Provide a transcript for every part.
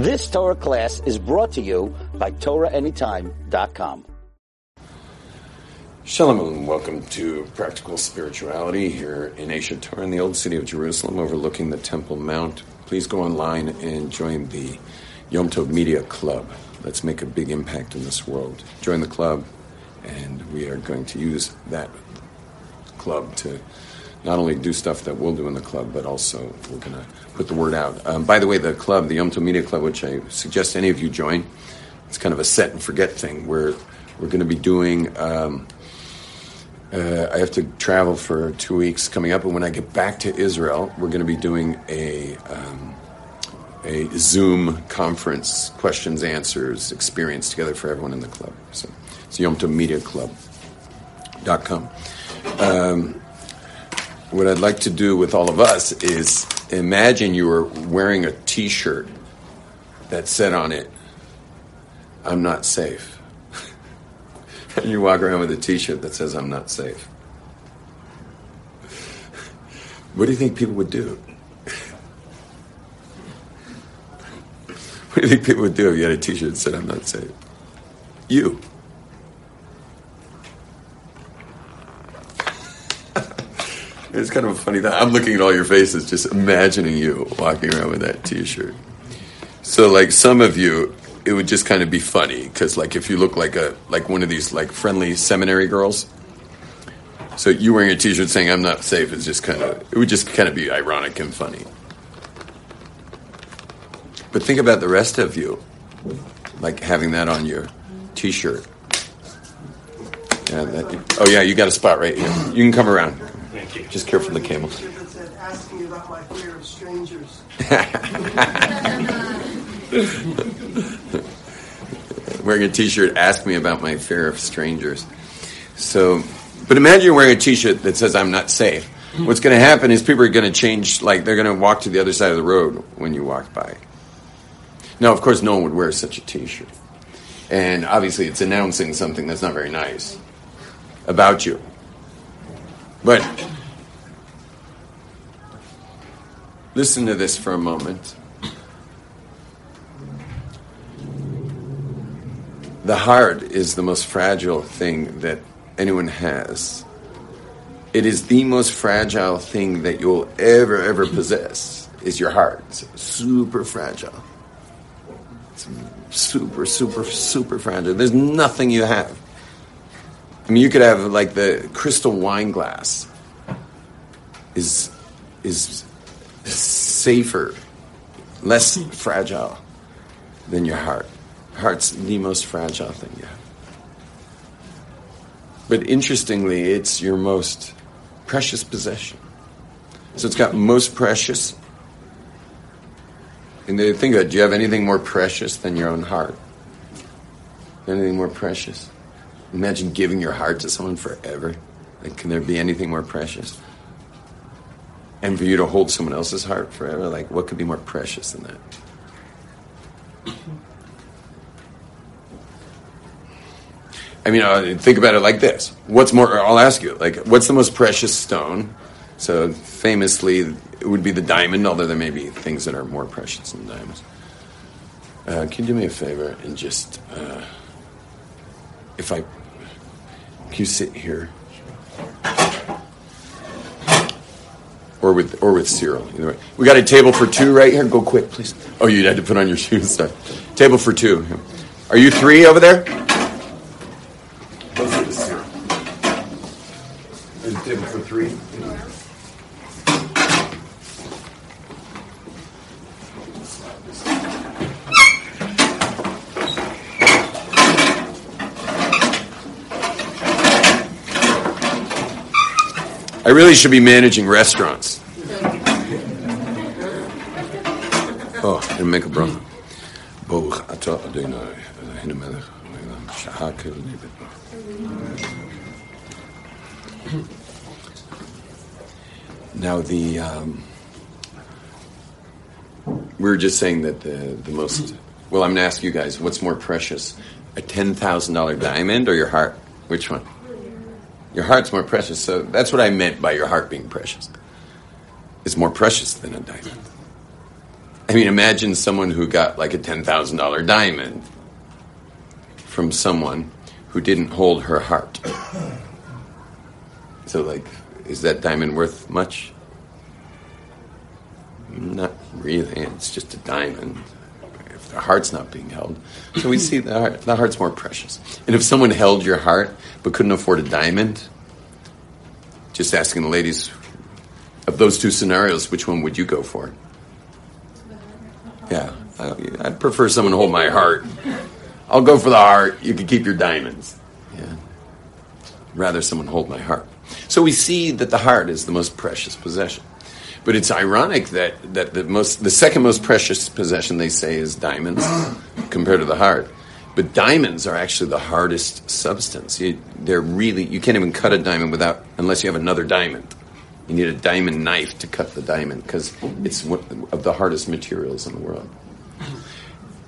This Torah class is brought to you by TorahAnytime.com. Shalom and welcome to Practical Spirituality here in Aish HaTorah in the Old City of Jerusalem overlooking the Temple Mount. Please go online and join the Yom Tov Media Club. Let's make a big impact in this world. Join the club and we are going to use that club to not only do stuff that we'll do in the club, but also we're going to put the word out. Um, by the way, the club, the Yom Tov Media Club, which I suggest any of you join, it's kind of a set and forget thing where we're going to be doing. Um, uh, I have to travel for two weeks coming up, and when I get back to Israel, we're going to be doing a um, a Zoom conference, questions, answers, experience together for everyone in the club. So it's Yom Tov Media Club.com. Um, what I'd like to do with all of us is imagine you were wearing a t shirt that said on it, I'm not safe. and you walk around with a t shirt that says, I'm not safe. What do you think people would do? what do you think people would do if you had a t shirt that said, I'm not safe? You. It's kind of a funny thing. I'm looking at all your faces, just imagining you walking around with that T-shirt. So, like some of you, it would just kind of be funny because, like, if you look like a like one of these like friendly seminary girls, so you wearing a T-shirt saying "I'm not safe" is just kind of it would just kind of be ironic and funny. But think about the rest of you, like having that on your T-shirt. Yeah, oh yeah, you got a spot right here. You can come around. Thank you. Just care for the camels. asking about my fear of strangers. wearing a t-shirt ask me about my fear of strangers so but imagine you're wearing a t-shirt that says i'm not safe what's going to happen is people are going to change like they're going to walk to the other side of the road when you walk by now of course no one would wear such a t-shirt and obviously it's announcing something that's not very nice about you but listen to this for a moment the heart is the most fragile thing that anyone has. It is the most fragile thing that you'll ever, ever possess is your heart. It's super fragile. It's super, super, super fragile. There's nothing you have. I mean, you could have like the crystal wine glass is is safer, less fragile than your heart. Heart's the most fragile thing you have. But interestingly, it's your most precious possession. So it's got most precious. And they think of it, do you have anything more precious than your own heart? Anything more precious? Imagine giving your heart to someone forever. Like, can there be anything more precious? And for you to hold someone else's heart forever, like, what could be more precious than that? I mean, uh, think about it like this. What's more, I'll ask you, like, what's the most precious stone? So, famously, it would be the diamond, although there may be things that are more precious than diamonds. Uh, can you do me a favor and just, uh, if I, can you sit here? Or with, or with Cyril, either way. We got a table for two right here. Go quick, please. Oh, you had to put on your shoes. Sorry. Table for two. Are you three over there? Closer to Cyril. There's a table for three. I really should be managing restaurants. Melech haolam shehakel. Now the um, we were just saying that the the most well, I'm going to ask you guys, what's more precious, a ten thousand dollar diamond or your heart? Which one? Your heart's more precious. So that's what I meant by your heart being precious. It's more precious than a diamond. I mean, imagine someone who got like a $10,000 diamond from someone who didn't hold her heart. So, like, is that diamond worth much? Not really. It's just a diamond. If the heart's not being held, so we see the heart. The heart's more precious. And if someone held your heart but couldn't afford a diamond, just asking the ladies of those two scenarios, which one would you go for? Yeah, I'd prefer someone hold my heart. I'll go for the heart. You can keep your diamonds. Yeah. Rather, someone hold my heart. So we see that the heart is the most precious possession. But it's ironic that, that the most the second most precious possession they say is diamonds compared to the heart. But diamonds are actually the hardest substance. You, they're really you can't even cut a diamond without unless you have another diamond. You need a diamond knife to cut the diamond because it's one of the hardest materials in the world.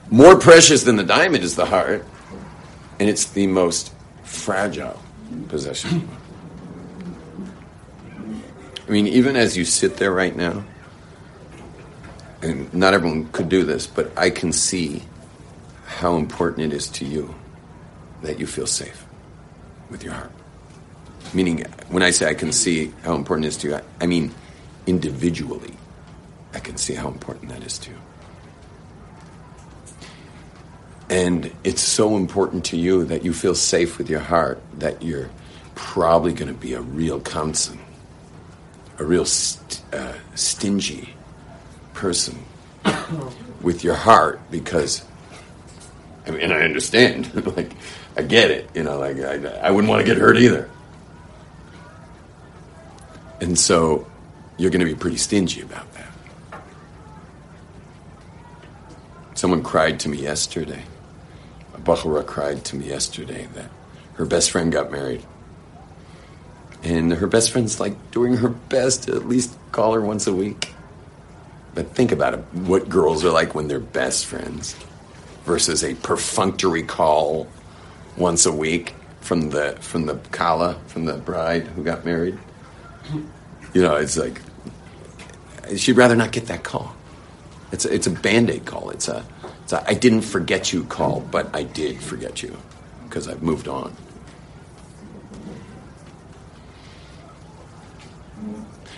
More precious than the diamond is the heart, and it's the most fragile possession. I mean, even as you sit there right now, and not everyone could do this, but I can see how important it is to you that you feel safe with your heart. Meaning, when I say I can see how important it is to you, I, I mean individually, I can see how important that is to you. And it's so important to you that you feel safe with your heart that you're probably going to be a real counselor a real st- uh, stingy person with your heart because I mean, I understand, like, I get it, you know, like, I, I wouldn't want to get hurt either. And so you're going to be pretty stingy about that. Someone cried to me yesterday. A Bahura cried to me yesterday that her best friend got married. And her best friend's like doing her best to at least call her once a week. But think about it what girls are like when they're best friends versus a perfunctory call once a week from the from the kala, from the bride who got married. You know, it's like she'd rather not get that call. It's a, it's a band-aid call. It's a, it's a I didn't forget you call, but I did forget you because I've moved on.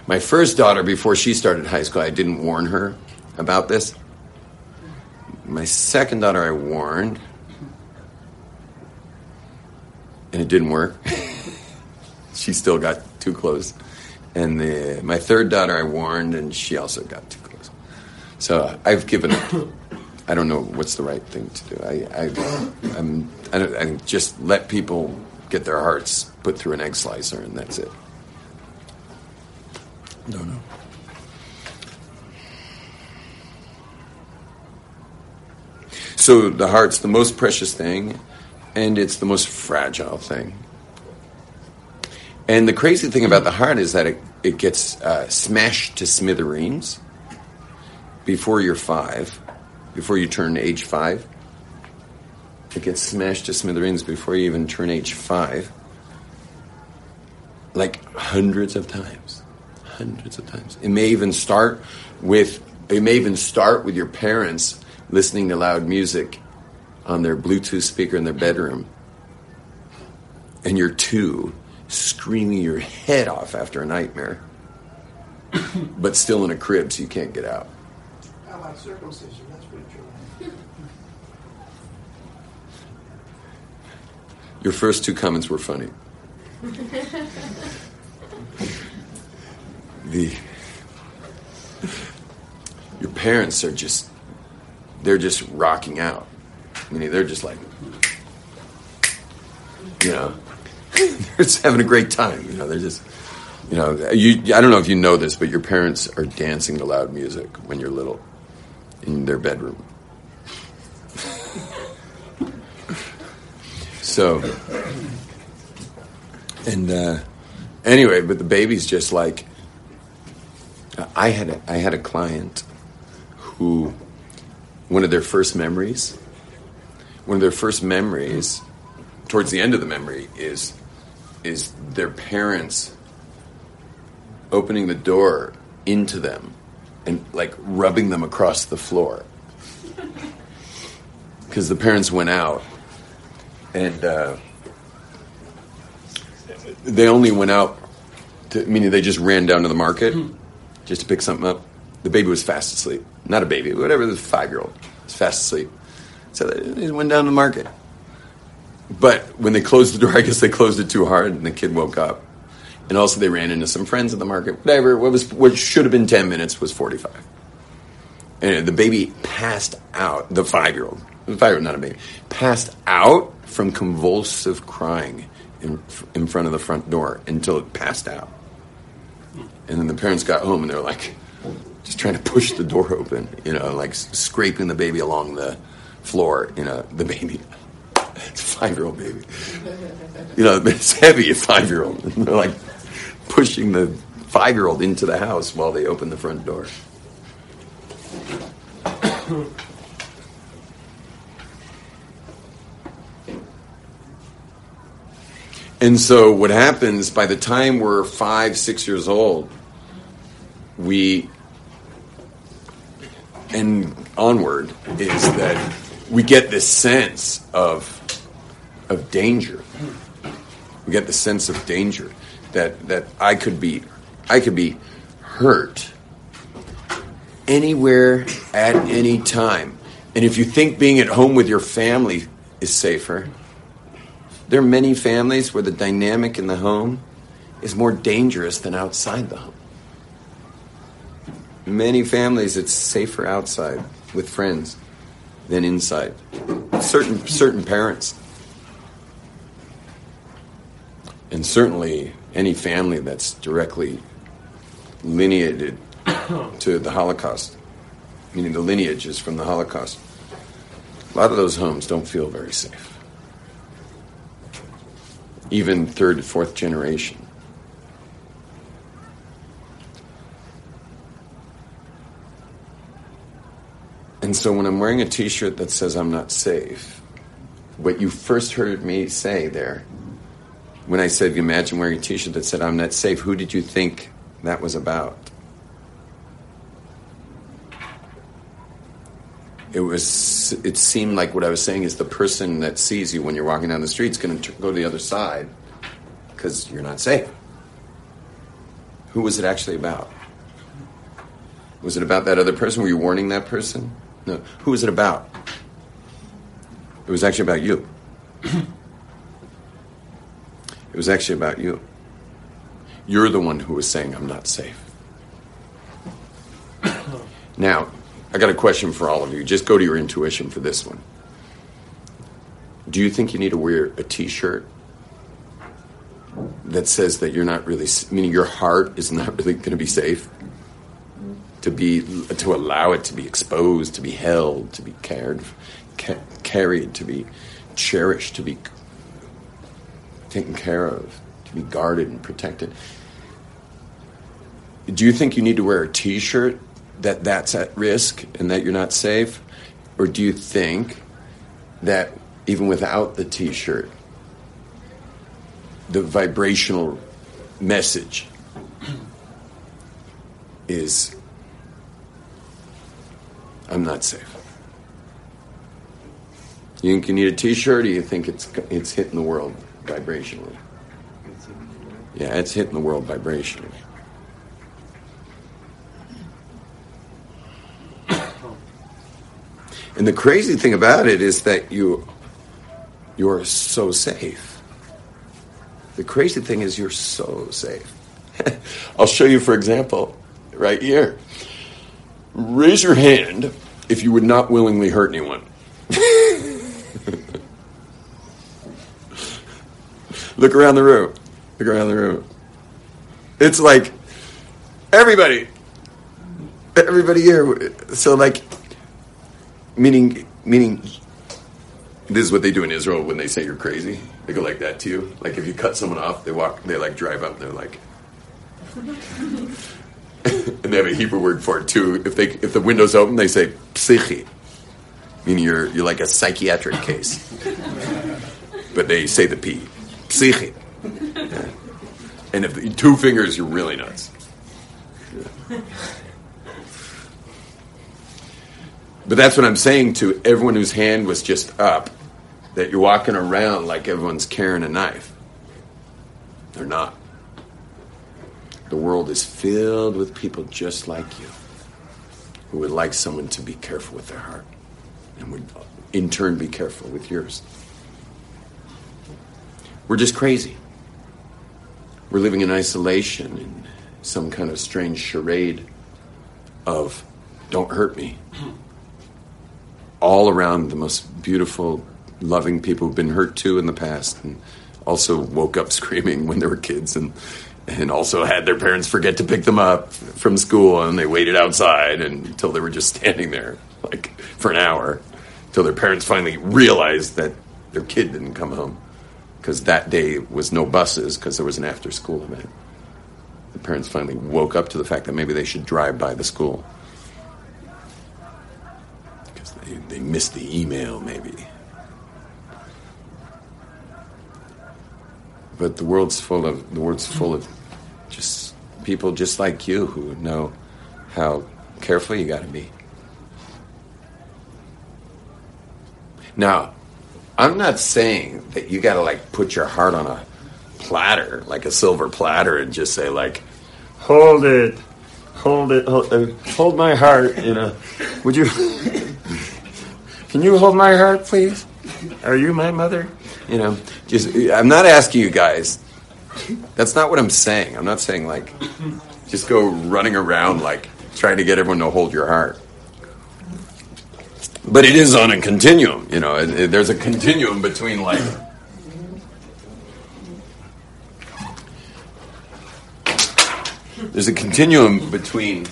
My first daughter, before she started high school, I didn't warn her about this. My second daughter, I warned, and it didn't work. she still got too close. And the, my third daughter, I warned, and she also got too close. So I've given up. I don't know what's the right thing to do. I, I, I'm, I, I just let people get their hearts put through an egg slicer, and that's it. No, no. So the heart's the most precious thing, and it's the most fragile thing. And the crazy thing about the heart is that it, it gets uh, smashed to smithereens before you're five, before you turn age five. It gets smashed to smithereens before you even turn age five, like hundreds of times hundreds of times. It may even start with it may even start with your parents listening to loud music on their Bluetooth speaker in their bedroom. And you're two screaming your head off after a nightmare, but still in a crib so you can't get out. I like circumcision, that's pretty true. Your first two comments were funny. the your parents are just they're just rocking out. I mean, they're just like you know they're just having a great time. You know, they're just you know you. I don't know if you know this, but your parents are dancing to loud music when you're little in their bedroom. so and uh, anyway, but the baby's just like I had a, I had a client who one of their first memories one of their first memories towards the end of the memory is is their parents opening the door into them and like rubbing them across the floor. Because the parents went out and uh, they only went out to, meaning they just ran down to the market just to pick something up. The baby was fast asleep. Not a baby whatever the five year old was fast asleep. So they, they went down to the market but when they closed the door i guess they closed it too hard and the kid woke up. And also they ran into some friends at the market whatever. What was what should have been 10 minutes was 45 and the baby passed out the five year old the five year old not a baby passed out from convulsive crying in, in front of the front door until it passed out. And then the parents got home and they were like just trying to push the door open you know like scraping the baby along the floor you know the baby it's a five year old baby. You know it's heavy a five year old they're like pushing the five year old into the house while they open the front door. And so what happens by the time we're five, six years old, we and onward is that we get this sense of of danger. We get the sense of danger that that I could be I could be hurt anywhere at any time. And if you think being at home with your family is safer, there are many families where the dynamic in the home is more dangerous than outside the home. Many families, it's safer outside with friends than inside. Certain certain parents, and certainly any family that's directly lineated to the Holocaust, meaning the lineage is from the Holocaust. A lot of those homes don't feel very safe even third, fourth generation. And so when I'm wearing a t shirt that says I'm not safe, what you first heard me say there, when I said, imagine wearing a t shirt that said I'm not safe, who did you think that was about? it was it seemed like what I was saying is the person that sees you when you're walking down the street is going to go to the other side because you're not safe. Who was it actually about? Was it about that other person? Were you warning that person? No. Who was it about? It was actually about you. It was actually about you. You're the one who was saying, I'm not safe. now, I got a question for all of you. Just go to your intuition for this one. Do you think you need to wear a T-shirt that says that you're not really, meaning your heart is not really going to be safe? To be, to allow it to be exposed, to be held, to be cared, ca- carried, to be cherished, to be taken care of, to be guarded and protected. Do you think you need to wear a T-shirt that that's at risk and that you're not safe? Or do you think that even without the t shirt, the vibrational message is I'm not safe? You think you need a t shirt or you think it's, it's hitting the world vibrationally? Yeah, it's hitting the world vibrationally. And the crazy thing about it is that you you're so safe. The crazy thing is you're so safe. I'll show you for example right here. Raise your hand if you would not willingly hurt anyone. Look around the room. Look around the room. It's like everybody everybody here so like Meaning, meaning, this is what they do in Israel when they say you're crazy. They go like that to you. Like if you cut someone off, they walk, they like drive up. They're like, and they have a Hebrew word for it too. If they, if the window's open, they say psyche, meaning you're you're like a psychiatric case. but they say the p, Yeah. And if the, two fingers, you're really nuts. But that's what I'm saying to everyone whose hand was just up that you're walking around like everyone's carrying a knife. They're not. The world is filled with people just like you who would like someone to be careful with their heart and would in turn be careful with yours. We're just crazy. We're living in isolation in some kind of strange charade of don't hurt me. All around the most beautiful, loving people who've been hurt too in the past and also woke up screaming when they were kids and and also had their parents forget to pick them up from school and they waited outside until they were just standing there like for an hour until their parents finally realized that their kid didn't come home because that day was no buses because there was an after school event. The parents finally woke up to the fact that maybe they should drive by the school. Because they, they missed the email maybe. But the world's full of the world's full of just people just like you who know how careful you got to be. Now, I'm not saying that you got to like put your heart on a platter, like a silver platter, and just say like, "Hold it, hold it, hold, uh, hold my heart." You know, would you? Can you hold my heart, please? Are you my mother? You know, just I'm not asking you guys. That's not what I'm saying. I'm not saying like just go running around like trying to get everyone to hold your heart. But it is on a continuum, you know. It, it, there's a continuum between like there's a continuum between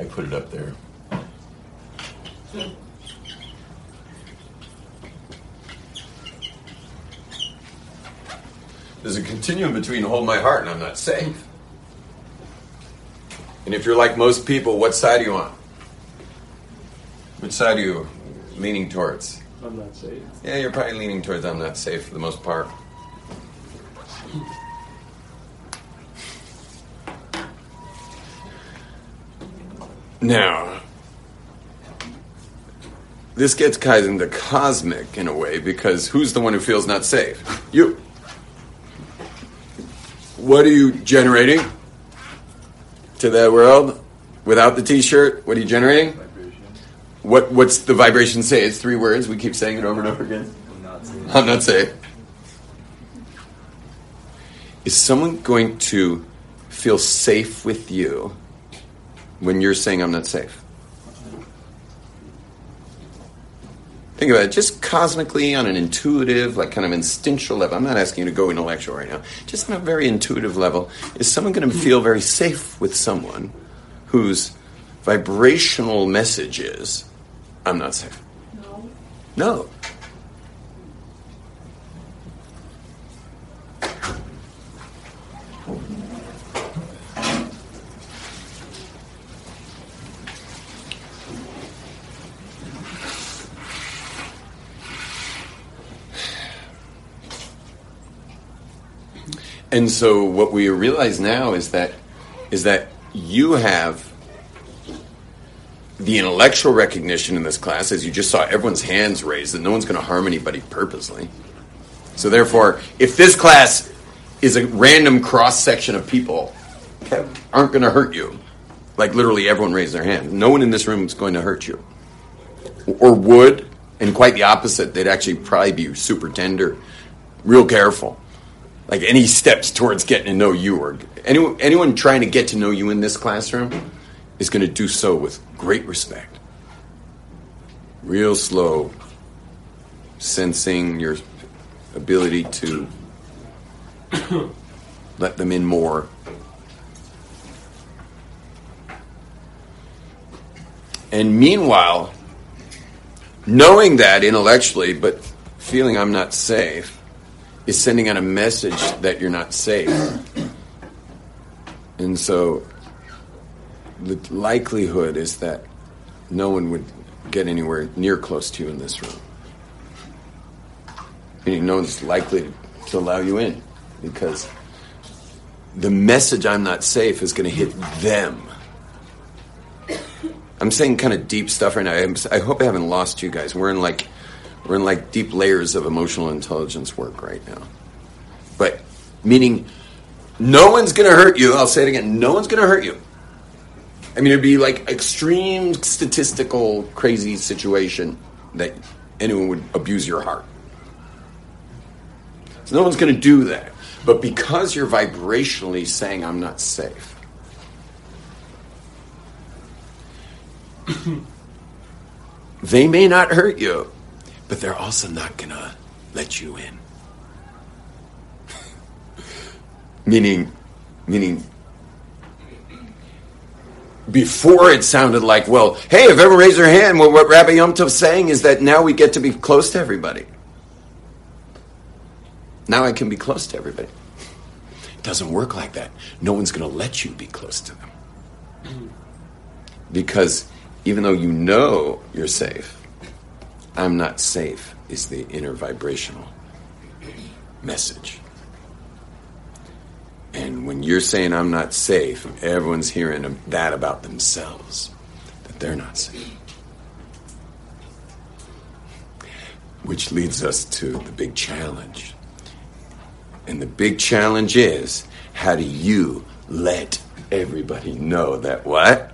I put it up there. There's a continuum between hold my heart and I'm not safe. And if you're like most people, what side are you on? Which side are you leaning towards? I'm not safe. Yeah, you're probably leaning towards I'm not safe for the most part. Now, this gets kind of into cosmic in a way because who's the one who feels not safe? You. What are you generating to the world without the T-shirt? What are you generating? Vibration. What What's the vibration say? It's three words. We keep saying it over and over again. I'm not safe. I'm not safe. Is someone going to feel safe with you when you're saying I'm not safe? Think about it, just cosmically on an intuitive, like kind of instinctual level. I'm not asking you to go intellectual right now. Just on a very intuitive level, is someone going to feel very safe with someone whose vibrational message is, I'm not safe? No. No. And so what we realize now is that is that you have the intellectual recognition in this class, as you just saw everyone's hands raised, that no one's going to harm anybody purposely. So therefore, if this class is a random cross section of people that aren't going to hurt you, like literally everyone raised their hand, no one in this room is going to hurt you, or would, and quite the opposite. They'd actually probably be super tender, real careful like any steps towards getting to know you or anyone anyone trying to get to know you in this classroom is going to do so with great respect. Real slow sensing your ability to let them in more. And meanwhile knowing that intellectually but feeling i'm not safe is sending out a message that you're not safe. And so the likelihood is that no one would get anywhere near close to you in this room. meaning no one's likely to allow you in because the message I'm not safe is going to hit them. I'm saying kind of deep stuff right now. I hope I haven't lost you guys. We're in like we're in like deep layers of emotional intelligence work right now. But meaning no one's going to hurt you. I'll say it again. No one's going to hurt you. I mean, it'd be like extreme statistical crazy situation that anyone would abuse your heart. So no one's going to do that. But because you're vibrationally saying, I'm not safe, they may not hurt you, but they're also not going to let you in. meaning, meaning, before it sounded like, well, hey, if everyone raised their hand, well, what Rabbi Yom Tov is saying is that now we get to be close to everybody. Now I can be close to everybody. It doesn't work like that. No one's going to let you be close to them. Because even though you know you're safe, I'm not safe is the inner vibrational message. And when you're saying I'm not safe, everyone's hearing that about themselves, that they're not safe. Which leads us to the big challenge and the big challenge is how do you let everybody know that what?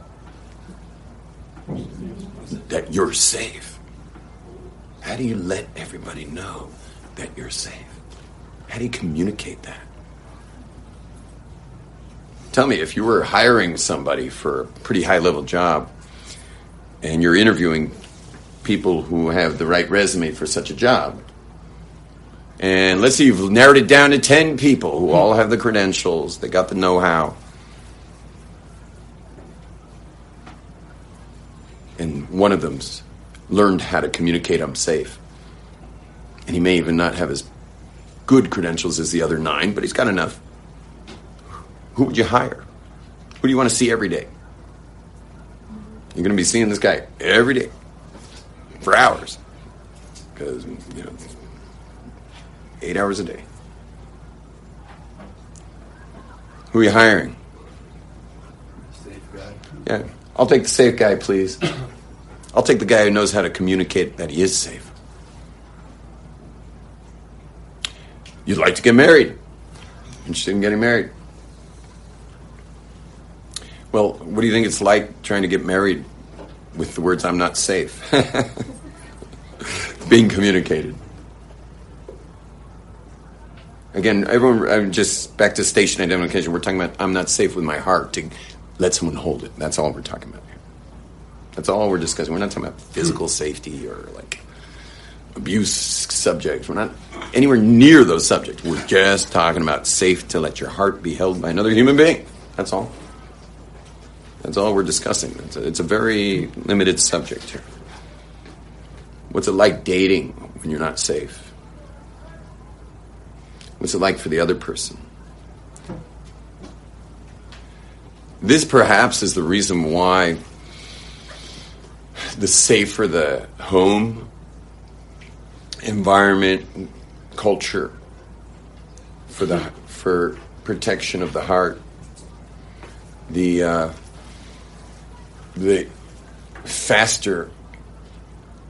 That you're safe. How do you let everybody know that you're safe? How do you communicate that? Tell me, if you were hiring somebody for a pretty high level job and you're interviewing people who have the right resume for such a job, and let's say you've narrowed it down to 10 people who all have the credentials, they got the know how. And one of them's learned how to communicate I'm safe. And he may even not have as good credentials as the other nine, but he's got enough. Who would you hire? Who do you want to see every day? You're going to be seeing this guy every day for hours. Because, you know, eight hours a day. Who are you hiring? Safe guy. Yeah, I'll take the safe guy, please. I'll take the guy who knows how to communicate that he is safe. You'd like to get married. Interested in getting married. Well, what do you think it's like trying to get married with the words, I'm not safe? Being communicated. Again, everyone, I'm just back to station identification. We're talking about I'm not safe with my heart to let someone hold it. That's all we're talking about here. That's all we're discussing. We're not talking about physical safety or like abuse subjects. We're not anywhere near those subjects. We're just talking about safe to let your heart be held by another human being. That's all. That's all we're discussing. It's a, it's a very limited subject here. What's it like dating when you're not safe? What's it like for the other person? This perhaps is the reason why the safer the home, environment, culture for the for protection of the heart, the uh, the faster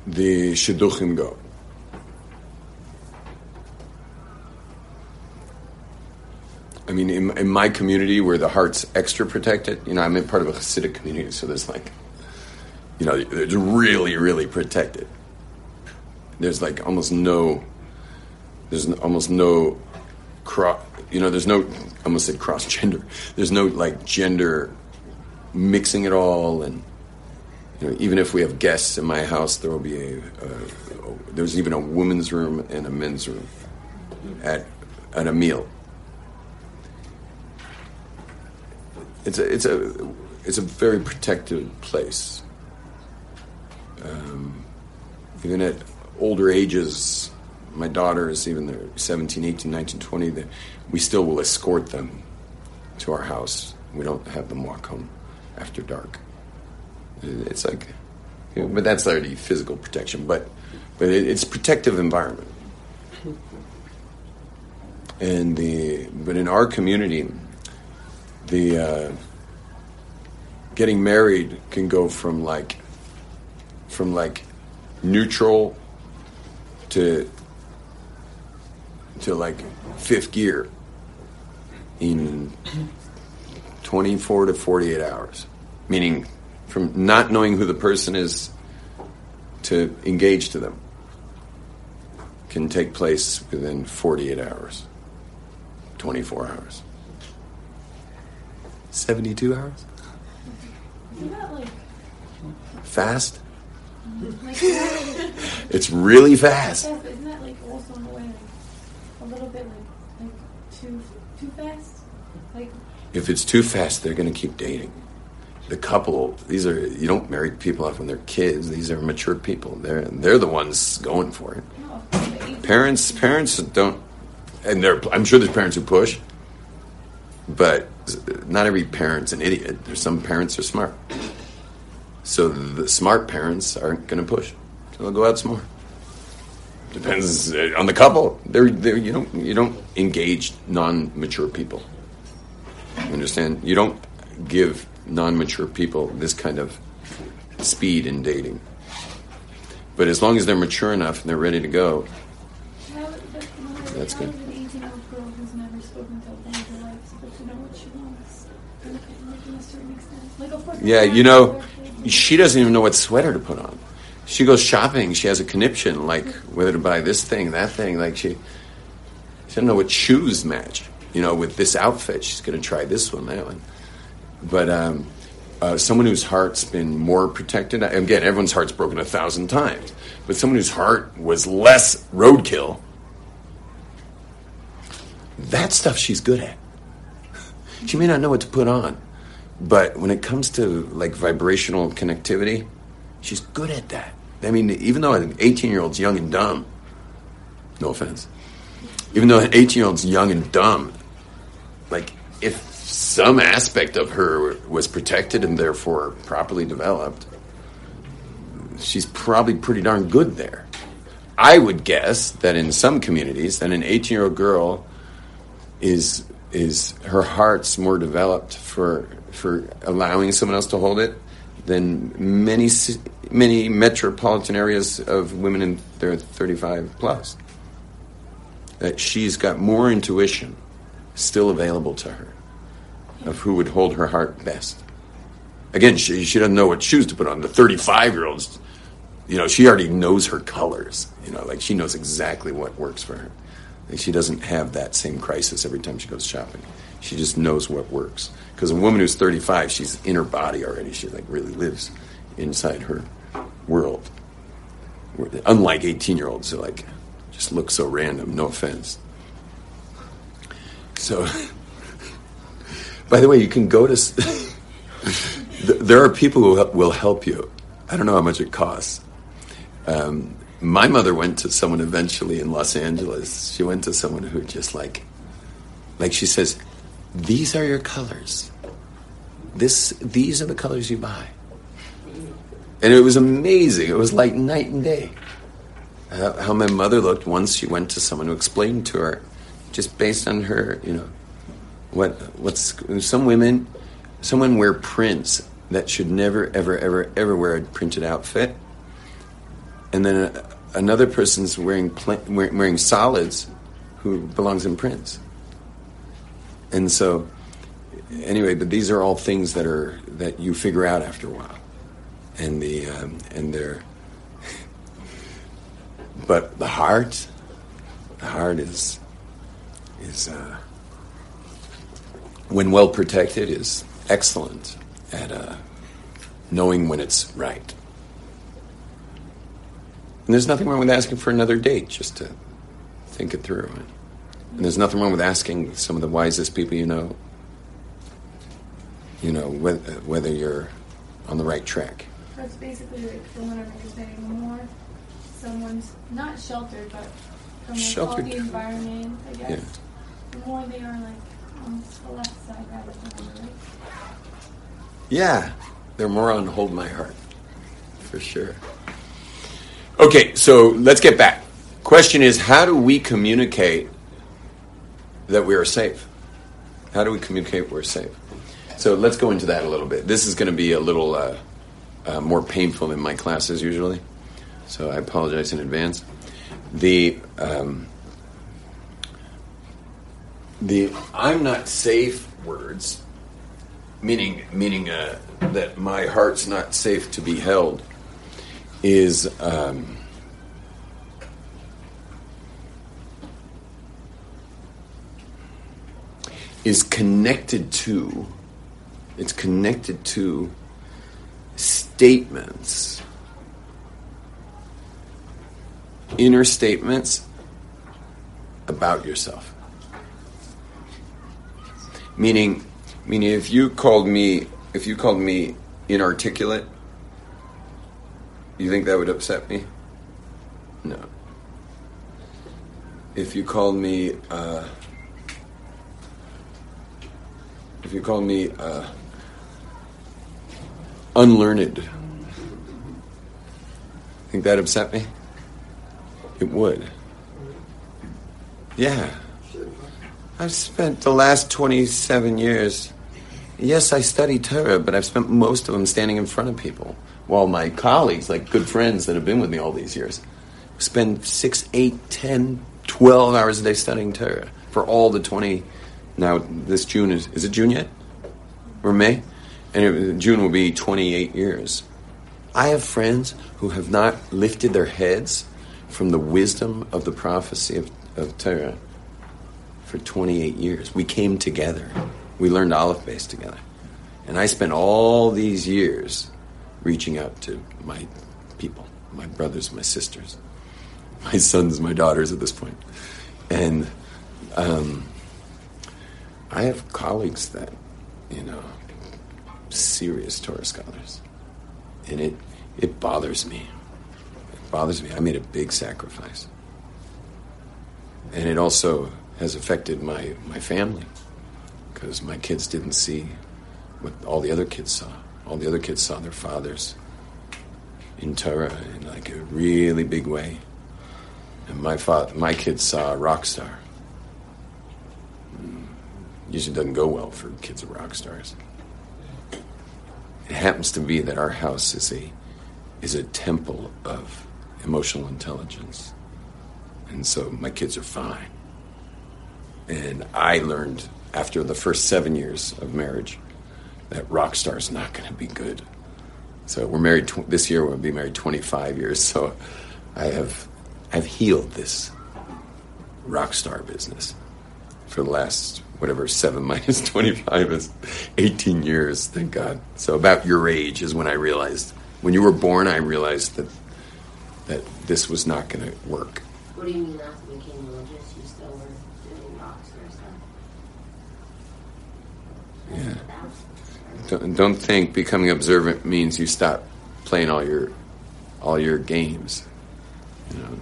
the shidduchim go. I mean, in, in my community where the heart's extra protected, you know, I'm in part of a Hasidic community, so there's like, you know, it's really, really protected. There's like almost no, there's almost no cross, you know, there's no, I almost said cross gender. There's no like gender mixing it all, and you know, even if we have guests in my house, there will be a, a, a there's even a women's room and a men's room at at a meal. it's a it's a it's a very protected place. Um, even at older ages, my daughters, even they're 17, 18, 19, 20, we still will escort them to our house. We don't have them walk home after dark. It's like, you know, but that's already physical protection. But but it, it's protective environment. And the but in our community, the uh, getting married can go from like from like neutral to to like fifth gear in 24 to 48 hours. Meaning from not knowing who the person is to engage to them can take place within 48 hours. 24 hours. 72 hours? Isn't that like, fast like it's really fast. Isn't that like also in a way like a little bit like like too too fast? Like if it's too fast they're going to keep dating. The couple these are you don't marry people off when they're kids. These are mature people. They're they're the ones going for it. No, parents parents don't and there i'm sure there's parents who push but not every parent's an idiot. There's some parents are smart so the smart parents aren't going to push. So they'll go out some more. Depends uh, on the couple. They're, they're you don't you don't engage non-mature people. You understand? You don't give non-mature people this kind of speed in dating. But as long as they're mature enough and they're ready to go How, That's good. an 18 year old girl who's never spoken to a in her life supposed to know what she wants? Yeah, you know, she doesn't even know what sweater to put on. She goes shopping. She has a conniption, like whether to buy this thing, that thing. Like she, she doesn't know what shoes match. You know, with this outfit, she's going to try this one, that one. But um, uh, someone whose heart's been more protected. Again, everyone's heart's broken a thousand times. But someone whose heart was less roadkill. That stuff she's good at. She may not know what to put on, but when it comes to like vibrational connectivity, she's good at that. I mean, even though an 18 year old's young and dumb, no offense, even though an 18 year old's young and dumb, like if some aspect of her was protected and therefore properly developed, she's probably pretty darn good there. I would guess that in some communities, that an 18 year old girl is is her heart's more developed for for allowing someone else to hold it than many many metropolitan areas of women in their 35 plus. That she's got more intuition still available to her of who would hold her heart best. Again, she, she doesn't know what shoes to put on. The 35 year olds, you know, she already knows her colors. You know, like she knows exactly what works for her. And she doesn't have that same crisis every time she goes shopping. She just knows what works. Because a woman who's 35, she's in her body already. She like really lives inside her world. Unlike 18 year olds who like just look so random. No offense. So, by the way, you can go to. there are people who will help you. I don't know how much it costs. Um, my mother went to someone eventually in Los Angeles. She went to someone who just like, like she says, these are your colors. This, these are the colors you buy. And it was amazing. It was like night and day. How, how my mother looked once she went to someone who explained to her, just based on her, you know, what what's some women, someone wear prints that should never ever ever ever wear a printed outfit, and then another person's wearing wearing, wearing solids, who belongs in prints. And so, anyway, but these are all things that are that you figure out after a while, and the um, and they're. But the heart, the heart is is uh, when well protected is excellent at uh, knowing when it's right. And there's nothing wrong with asking for another date just to think it through. And there's nothing wrong with asking some of the wisest people you know, you know, whether, whether you're on the right track. That's basically like I'm understanding. The more someone's not sheltered, but from like Sheltered. all the environment, I guess, Yeah. the more they are like on the left side rather than the right. Yeah, they're more on Hold My Heart, for sure. Okay, so let's get back. Question is, how do we communicate that we are safe? How do we communicate we're safe? So let's go into that a little bit. This is going to be a little uh, uh, more painful than my classes usually, so I apologize in advance. The um, the I'm not safe words, meaning meaning uh, that my heart's not safe to be held, is. Um, is connected to it's connected to statements inner statements about yourself meaning meaning if you called me if you called me inarticulate you think that would upset me no if you called me uh, if you call me uh, unlearned, think that upset me? It would. Yeah. I've spent the last 27 years. Yes, I study Torah, but I've spent most of them standing in front of people. While my colleagues, like good friends that have been with me all these years, spend six, eight, ten, twelve hours a day studying Torah for all the 20 now this June is is it June yet? Or May? And it, June will be 28 years. I have friends who have not lifted their heads from the wisdom of the prophecy of, of Torah for 28 years. We came together. We learned Aleph Beis together. And I spent all these years reaching out to my people, my brothers, my sisters, my sons, my daughters at this point. And um, I have colleagues that, you know, serious Torah scholars, and it it bothers me. It bothers me. I made a big sacrifice, and it also has affected my my family because my kids didn't see what all the other kids saw. All the other kids saw their fathers in Torah in like a really big way, and my father, my kids saw a rock star mm. usually doesn't go well for kids of rock stars. It happens to be that our house is a is a temple of emotional intelligence. And so my kids are fine. And I learned after the first seven years of marriage that rock star is not going to be good. So we're married tw- this year. We'll be married 25 years. So I have I've healed this rock star business for the last whatever seven minus 25 is 18 years thank god so about your age is when i realized when you were born i realized that that this was not going to work What do you mean after became religious, you still were doing rocks or stuff? Yeah. Don't, don't think becoming observant means you stop playing all your all your games you know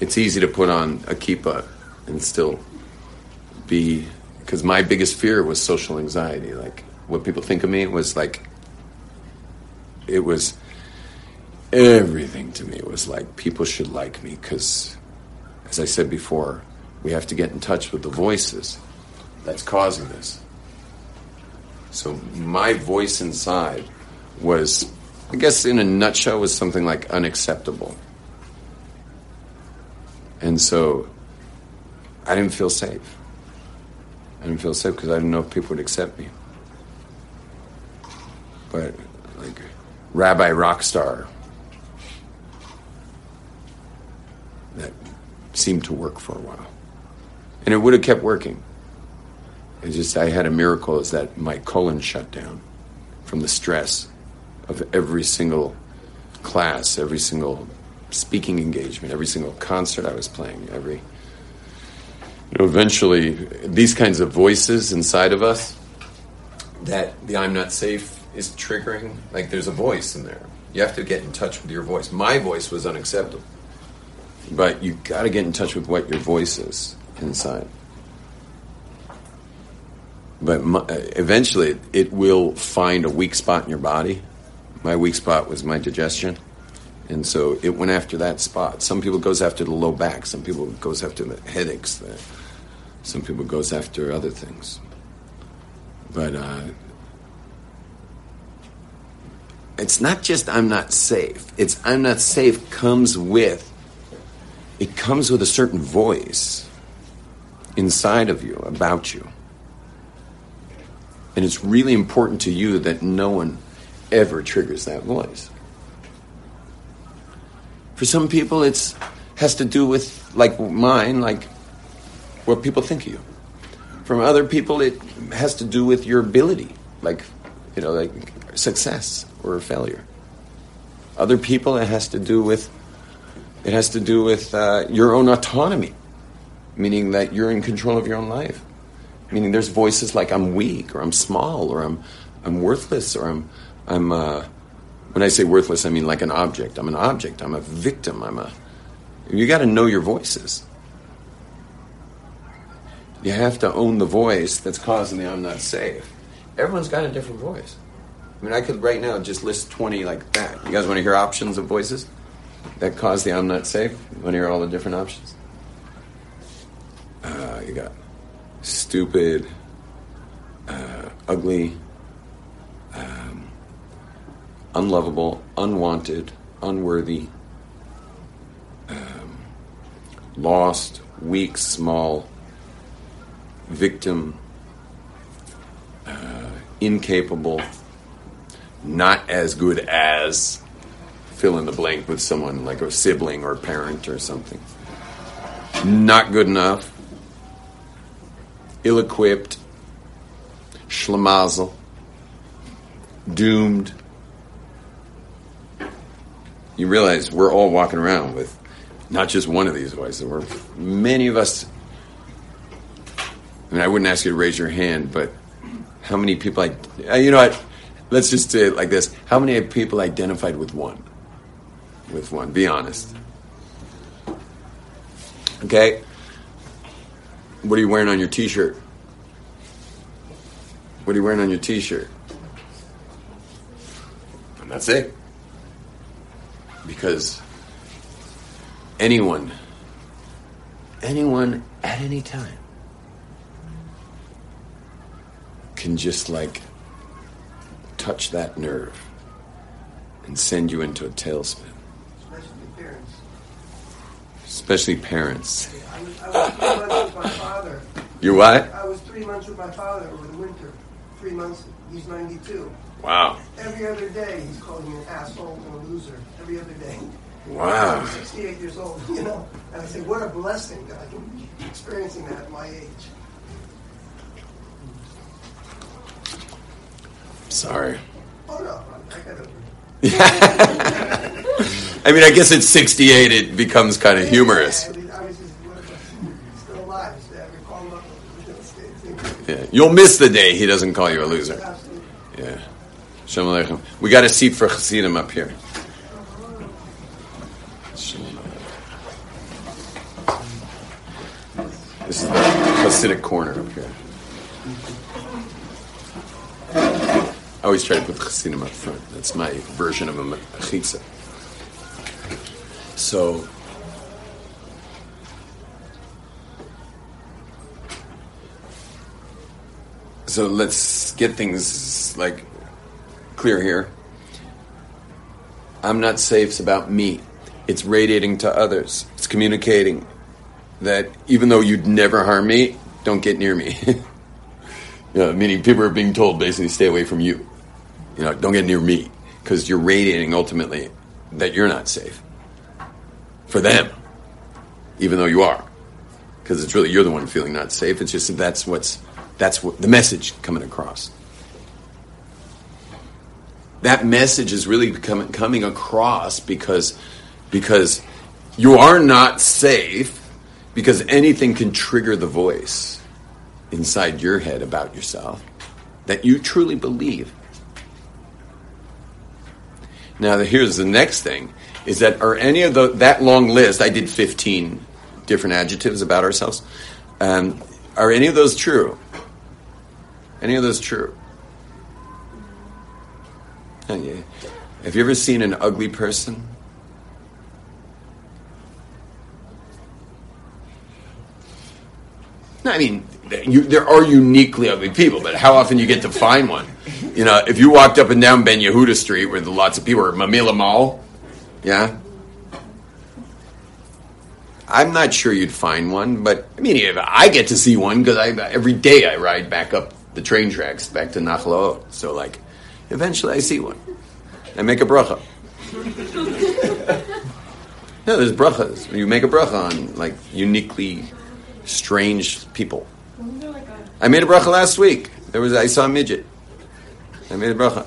it's easy to put on a kippah and still be because my biggest fear was social anxiety. Like what people think of me was like it was everything to me. It was like people should like me because, as I said before, we have to get in touch with the voices that's causing this. So my voice inside was, I guess, in a nutshell, was something like unacceptable. And so I didn't feel safe. I didn't feel safe because I didn't know if people would accept me. But like Rabbi Rockstar, that seemed to work for a while, and it would have kept working. It just I had a miracle is that my colon shut down from the stress of every single class, every single speaking engagement, every single concert I was playing, every you know, eventually these kinds of voices inside of us that the I'm not safe is triggering, like there's a voice in there. You have to get in touch with your voice. My voice was unacceptable. But you got to get in touch with what your voice is inside. But my, eventually it will find a weak spot in your body. My weak spot was my digestion. And so it went after that spot. Some people goes after the low back. Some people goes after the headaches. The, some people goes after other things. But uh, it's not just I'm not safe. It's I'm not safe comes with it comes with a certain voice inside of you about you. And it's really important to you that no one ever triggers that voice. For some people, it's has to do with like mine, like what people think of you. From other people, it has to do with your ability, like you know, like success or failure. Other people, it has to do with it has to do with uh, your own autonomy, meaning that you're in control of your own life. Meaning, there's voices like I'm weak, or I'm small, or I'm I'm worthless, or I'm I'm. Uh, when I say worthless, I mean like an object. I'm an object. I'm a victim. I'm a. You got to know your voices. You have to own the voice that's causing the I'm not safe. Everyone's got a different voice. I mean, I could right now just list 20 like that. You guys want to hear options of voices that cause the I'm not safe? You want to hear all the different options? Uh, you got stupid, uh, ugly, um, unlovable, unwanted, unworthy, um, lost, weak, small, victim, uh, incapable, not as good as fill in the blank with someone like a sibling or parent or something. Not good enough, ill equipped, schlemazel, doomed. You realize we're all walking around with not just one of these voices. We're many of us. I mean, I wouldn't ask you to raise your hand, but how many people? I, uh, you know what? Let's just say it like this: How many people identified with one? With one. Be honest. Okay. What are you wearing on your T-shirt? What are you wearing on your T-shirt? And that's it. Because anyone, anyone at any time can just like touch that nerve and send you into a tailspin. Especially parents. Especially parents. I was, three months with my father. You what? I was three months with my father over the winter. Three months. He's 92. Wow. Every other day, he's calling me an asshole and a loser. Every other day. Wow. I'm 68 years old, you know. And I say, what a blessing that I can be experiencing that at my age. Sorry. Oh no, I gotta. I mean, I guess at 68 it becomes kind of humorous. Yeah, I mean, obviously, one of us is still alive. So I call him up. You know, stay- stay- Yeah. You'll miss the day he doesn't call you a loser. Yeah. Shalom Aleichem. We got a seat for Chassidim up here. This is the Hasidic corner up here. I always try to put Chassidim up front. That's my version of a mechitza. So, so let's get things like clear here. I'm not safe it's about me. It's radiating to others. It's communicating that even though you'd never harm me, don't get near me. you know, meaning people are being told basically stay away from you. You know, don't get near me because you're radiating ultimately that you're not safe for them, even though you are, because it's really you're the one feeling not safe. It's just that that's what's that's what the message coming across. That message is really coming coming across because because you are not safe because anything can trigger the voice inside your head about yourself that you truly believe. Now, here's the next thing: is that are any of the that long list? I did 15 different adjectives about ourselves. Um, are any of those true? Any of this true? Oh, Have you ever seen an ugly person? I mean, you, there are uniquely ugly people, but how often you get to find one? You know, if you walked up and down Ben Yehuda Street where lots of people are Mamilla Mall, yeah, I'm not sure you'd find one, but I mean, I get to see one because every day I ride back up the train tracks back to Nachlaot. So like, eventually I see one. I make a bracha. no, there's brachas. You make a bracha on like uniquely strange people. I made a bracha last week. There was I saw a midget. I made a bracha.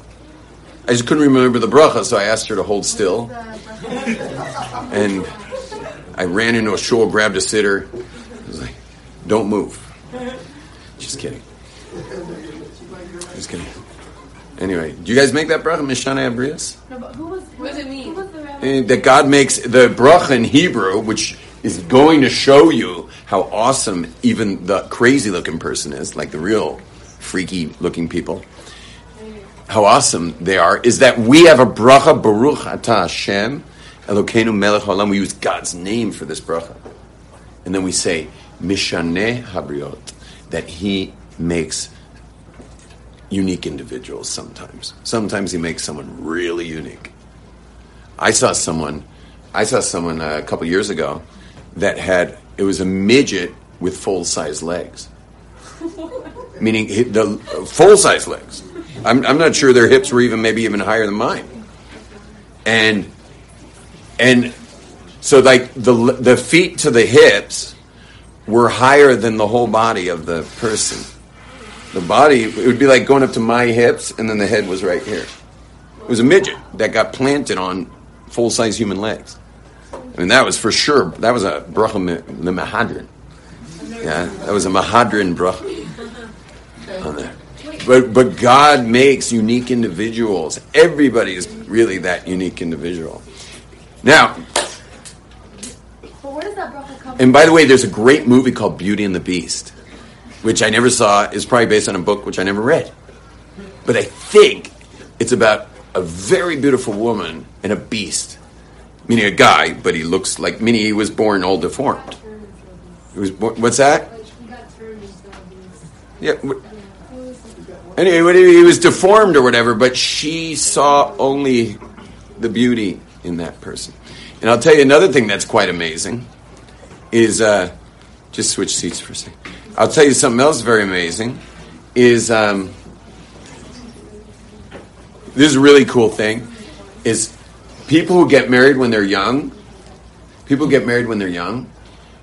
I just couldn't remember the bracha, so I asked her to hold still. And I ran into a shul, grabbed a siddur. I was like, "Don't move." Just kidding. Just kidding. Anyway, do you guys make that bracha, Mishana Abrias? no, but who was who What does it mean? Who was the rabbi? That God makes the bracha in Hebrew, which is going to show you how awesome even the crazy looking person is, like the real freaky looking people. How awesome they are is that we have a bracha Baruch Ata Hashem Elokeinu Melech Haolam. We use God's name for this bracha, and then we say Mishaneh Habriot that He makes unique individuals. Sometimes, sometimes He makes someone really unique. I saw someone, I saw someone uh, a couple years ago that had it was a midget with full size legs, meaning the full size legs. I'm, I'm not sure their hips were even maybe even higher than mine, and and so like the the feet to the hips were higher than the whole body of the person. The body it would be like going up to my hips, and then the head was right here. It was a midget that got planted on full size human legs. I mean, that was for sure. That was a bracha the mahadrin. Yeah, that was a mahadrin bracha on there. But but God makes unique individuals. Everybody is really that unique individual. Now, But where does that come and by the way, there's a great movie called Beauty and the Beast, which I never saw. is probably based on a book which I never read. But I think it's about a very beautiful woman and a beast, meaning a guy, but he looks like meaning he was born all deformed. He was born, what's that? Yeah. Anyway, he was deformed or whatever, but she saw only the beauty in that person. And I'll tell you another thing that's quite amazing is uh, just switch seats for a second. I'll tell you something else very amazing is um, this is a really cool thing is people who get married when they're young, people get married when they're young,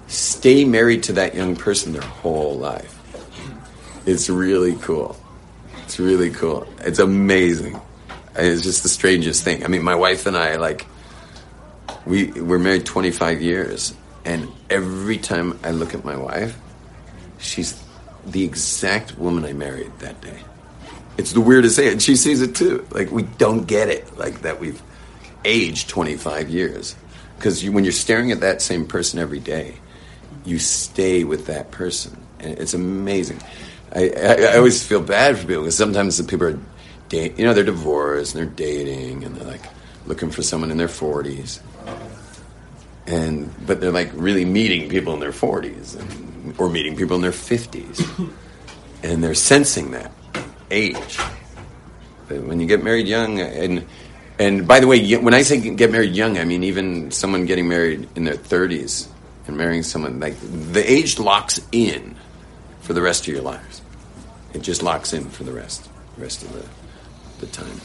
stay married to that young person their whole life. It's really cool. It's really cool. It's amazing. It's just the strangest thing. I mean, my wife and I like we we're married 25 years and every time I look at my wife, she's the exact woman I married that day. It's the weirdest thing, and she sees it too. Like we don't get it, like that we've aged 25 years, because you, when you're staring at that same person every day, you stay with that person, and it's amazing. I, I, I always feel bad for people because sometimes the people are, date, you know, they're divorced and they're dating and they're like looking for someone in their 40s, and but they're like really meeting people in their 40s and, or meeting people in their 50s, and they're sensing that age. But when you get married young, and and by the way, when I say get married young, I mean even someone getting married in their 30s and marrying someone like the age locks in for the rest of your lives. It just locks in for the rest, rest of the the time.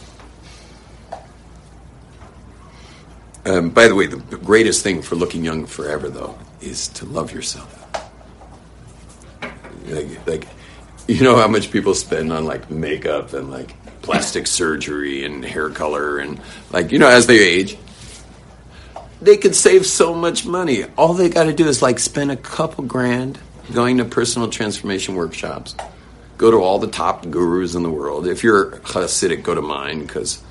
Um, by the way, the greatest thing for looking young forever, though, is to love yourself. Like, like, you know how much people spend on like makeup and like plastic surgery and hair color and like you know as they age, they could save so much money. All they got to do is like spend a couple grand going to personal transformation workshops. Go to all the top gurus in the world. If you're Hasidic, go to mine because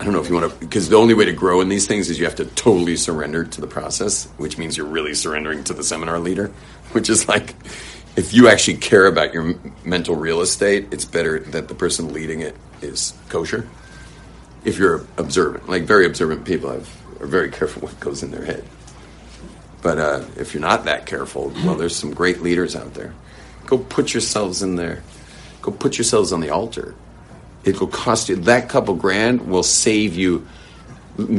I don't know if you want to, because the only way to grow in these things is you have to totally surrender to the process, which means you're really surrendering to the seminar leader, which is like, if you actually care about your mental real estate, it's better that the person leading it is kosher. If you're observant, like very observant people have, are very careful what goes in their head. But uh, if you're not that careful, well, there's some great leaders out there. Go put yourselves in there. Go put yourselves on the altar. It will cost you that couple grand will save you,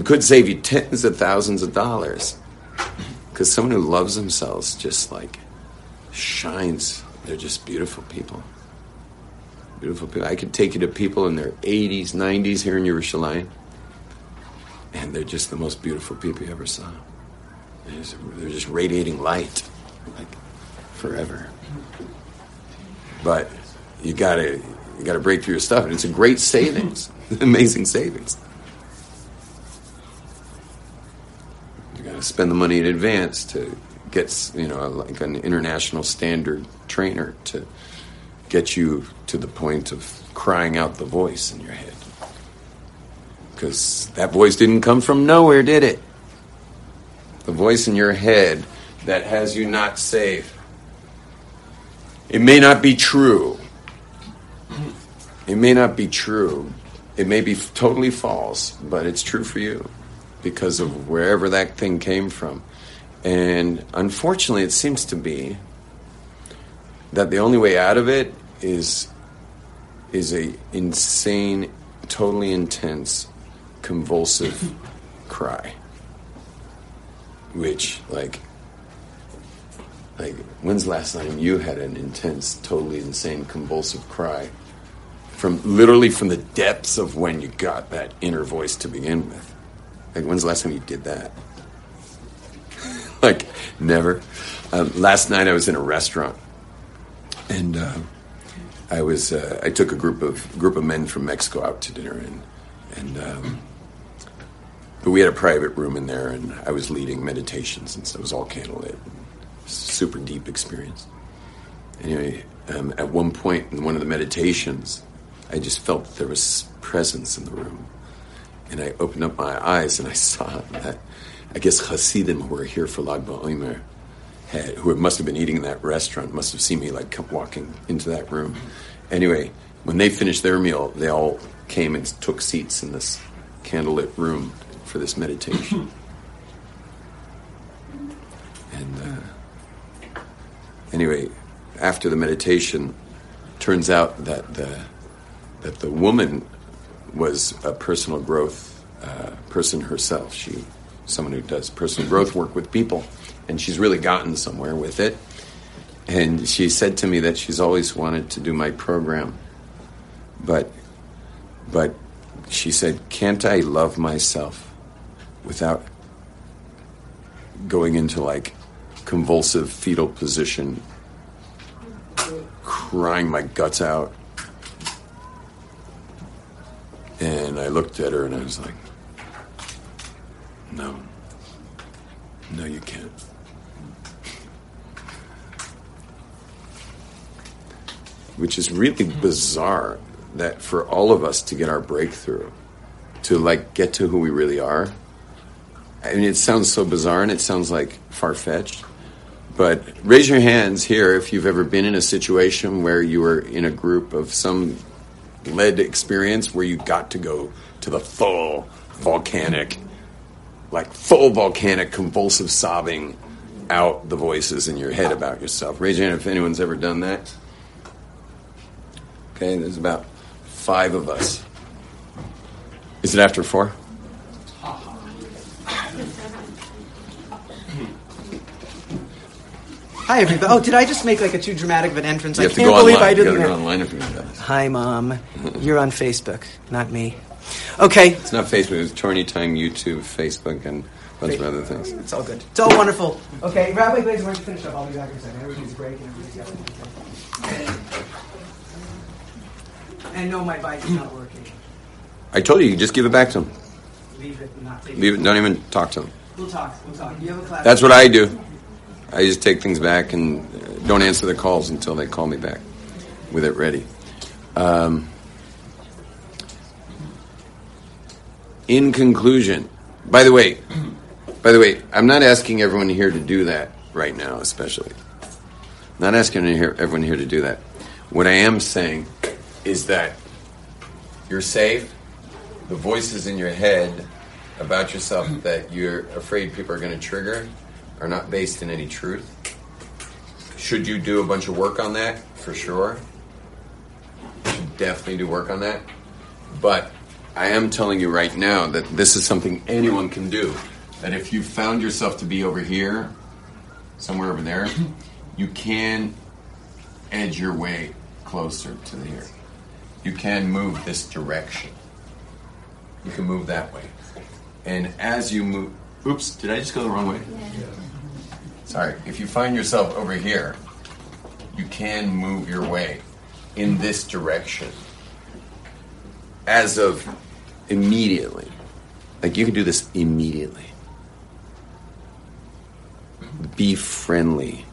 could save you tens of thousands of dollars. Because someone who loves themselves just like shines. They're just beautiful people. Beautiful people. I could take you to people in their 80s, 90s here in Yerushalayim, and they're just the most beautiful people you ever saw. They're just, they're just radiating light, like forever. But you gotta you gotta break through your stuff, and it's a great savings, amazing savings. You gotta spend the money in advance to get you know like an international standard trainer to get you to the point of crying out the voice in your head. Because that voice didn't come from nowhere, did it? The voice in your head that has you not safe. It may not be true. It may not be true. It may be totally false, but it's true for you because of wherever that thing came from. And unfortunately, it seems to be that the only way out of it is is a insane, totally intense, convulsive cry. Which, like, like, when's the last time you had an intense, totally insane, convulsive cry? From literally from the depths of when you got that inner voice to begin with. Like, when's the last time you did that? like, never. Um, last night I was in a restaurant, and uh, I was uh, I took a group of group of men from Mexico out to dinner, and and um, but we had a private room in there, and I was leading meditations, and so it was all candlelit, super deep experience. Anyway, um, at one point in one of the meditations, I just felt there was presence in the room, and I opened up my eyes and I saw that I guess Hasidim who were here for Lag BaOmer had, who must have been eating in that restaurant, must have seen me like walking into that room. Anyway, when they finished their meal, they all came and took seats in this candlelit room for this meditation. and uh, anyway, after the meditation, turns out that the that the woman was a personal growth uh, person herself. She, someone who does personal growth work with people, and she's really gotten somewhere with it. And she said to me that she's always wanted to do my program, but, but she said, "Can't I love myself without going into like convulsive fetal position, crying my guts out?" And I looked at her and I was like, no. No, you can't. Which is really bizarre that for all of us to get our breakthrough, to like get to who we really are. I mean, it sounds so bizarre and it sounds like far fetched. But raise your hands here if you've ever been in a situation where you were in a group of some led experience where you got to go to the full volcanic, like full volcanic convulsive sobbing out the voices in your head about yourself. Raise your hand if anyone's ever done that. Okay, there's about five of us. Is it after four? Hi, everybody. Oh, did I just make like a too dramatic of an entrance? You I can't go believe online. I You didn't. gotta go online if you. Hi, Mom. You're on Facebook, not me. Okay. It's not Facebook. It's Torah Anytime, YouTube, Facebook, and a bunch of other things. It's all good. It's all wonderful. Okay, Rabbi Glazer, why don't you finish up? I'll be back in a second. Everything's break and everything's got And no, my bike is not working. I told you, you just give it back to him. Leave it not Leave it. it, don't even talk to him. We'll talk. We'll talk. You have a class. That's what I do. I just take things back and uh, don't answer the calls until they call me back with it ready. Um, in conclusion, by the way, by the way, I'm not asking everyone here to do that right now, especially. not asking everyone here to do that. What I am saying is that you're safe. The voices in your head about yourself that you're afraid people are going to trigger are not based in any truth. Should you do a bunch of work on that? For sure. You should definitely do work on that. But I am telling you right now that this is something anyone can do. That if you found yourself to be over here, somewhere over there, you can edge your way closer to the here. You can move this direction. You can move that way. And as you move, oops, did I just go the wrong way? Sorry. If you find yourself over here, you can move your way in this direction as of immediately. Like you can do this immediately. Be friendly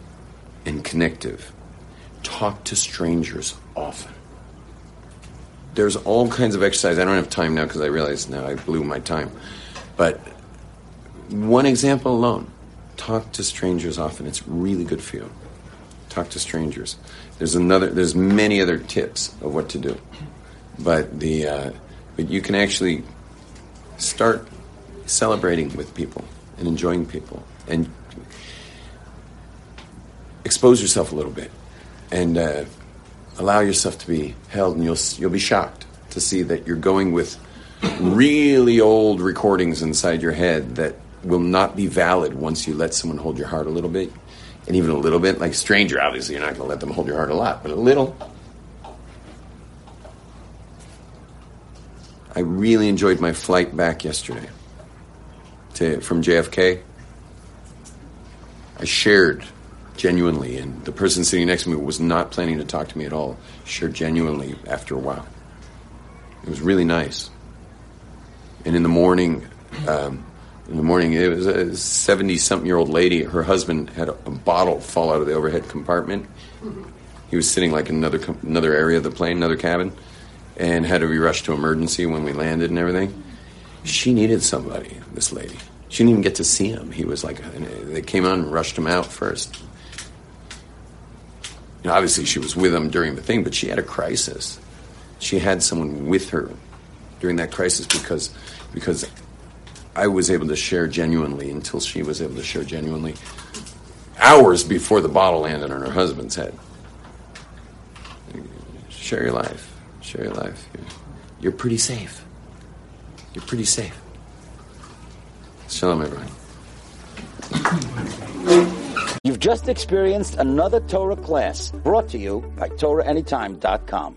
and connective. Talk to strangers often. There's all kinds of exercise. I don't have time now because I realize now I blew my time. But one example alone talk to strangers often. It's really good for you. Talk to strangers. There's another. There's many other tips of what to do, but the uh, but you can actually start celebrating with people and enjoying people and expose yourself a little bit and uh, allow yourself to be held and you'll you'll be shocked to see that you're going with really old recordings inside your head that will not be valid once you let someone hold your heart a little bit. And even a little bit like stranger obviously you're not going to let them hold your heart a lot but a little I really enjoyed my flight back yesterday to, from JFK. I shared genuinely, and the person sitting next to me was not planning to talk to me at all. Shared genuinely after a while. It was really nice. And in the morning, um, in the morning, it was a seventy-something-year-old lady. Her husband had a, a, bottle fall out of the overhead compartment. He was sitting like in another another area of the plane, another cabin, and had to be rushed to emergency when we landed and everything. She needed somebody. This lady. She didn't even get to see him. He was like, they came on and rushed him out first. You know, obviously, she was with him during the thing, but she had a crisis. She had someone with her during that crisis because because I was able to share genuinely until she was able to share genuinely hours before the bottle landed on her husband's head. Share your life. Share your life. You're, you're pretty safe. You're pretty safe. Shalom, everyone. You've just experienced another Torah class brought to you by TorahAnytime.com.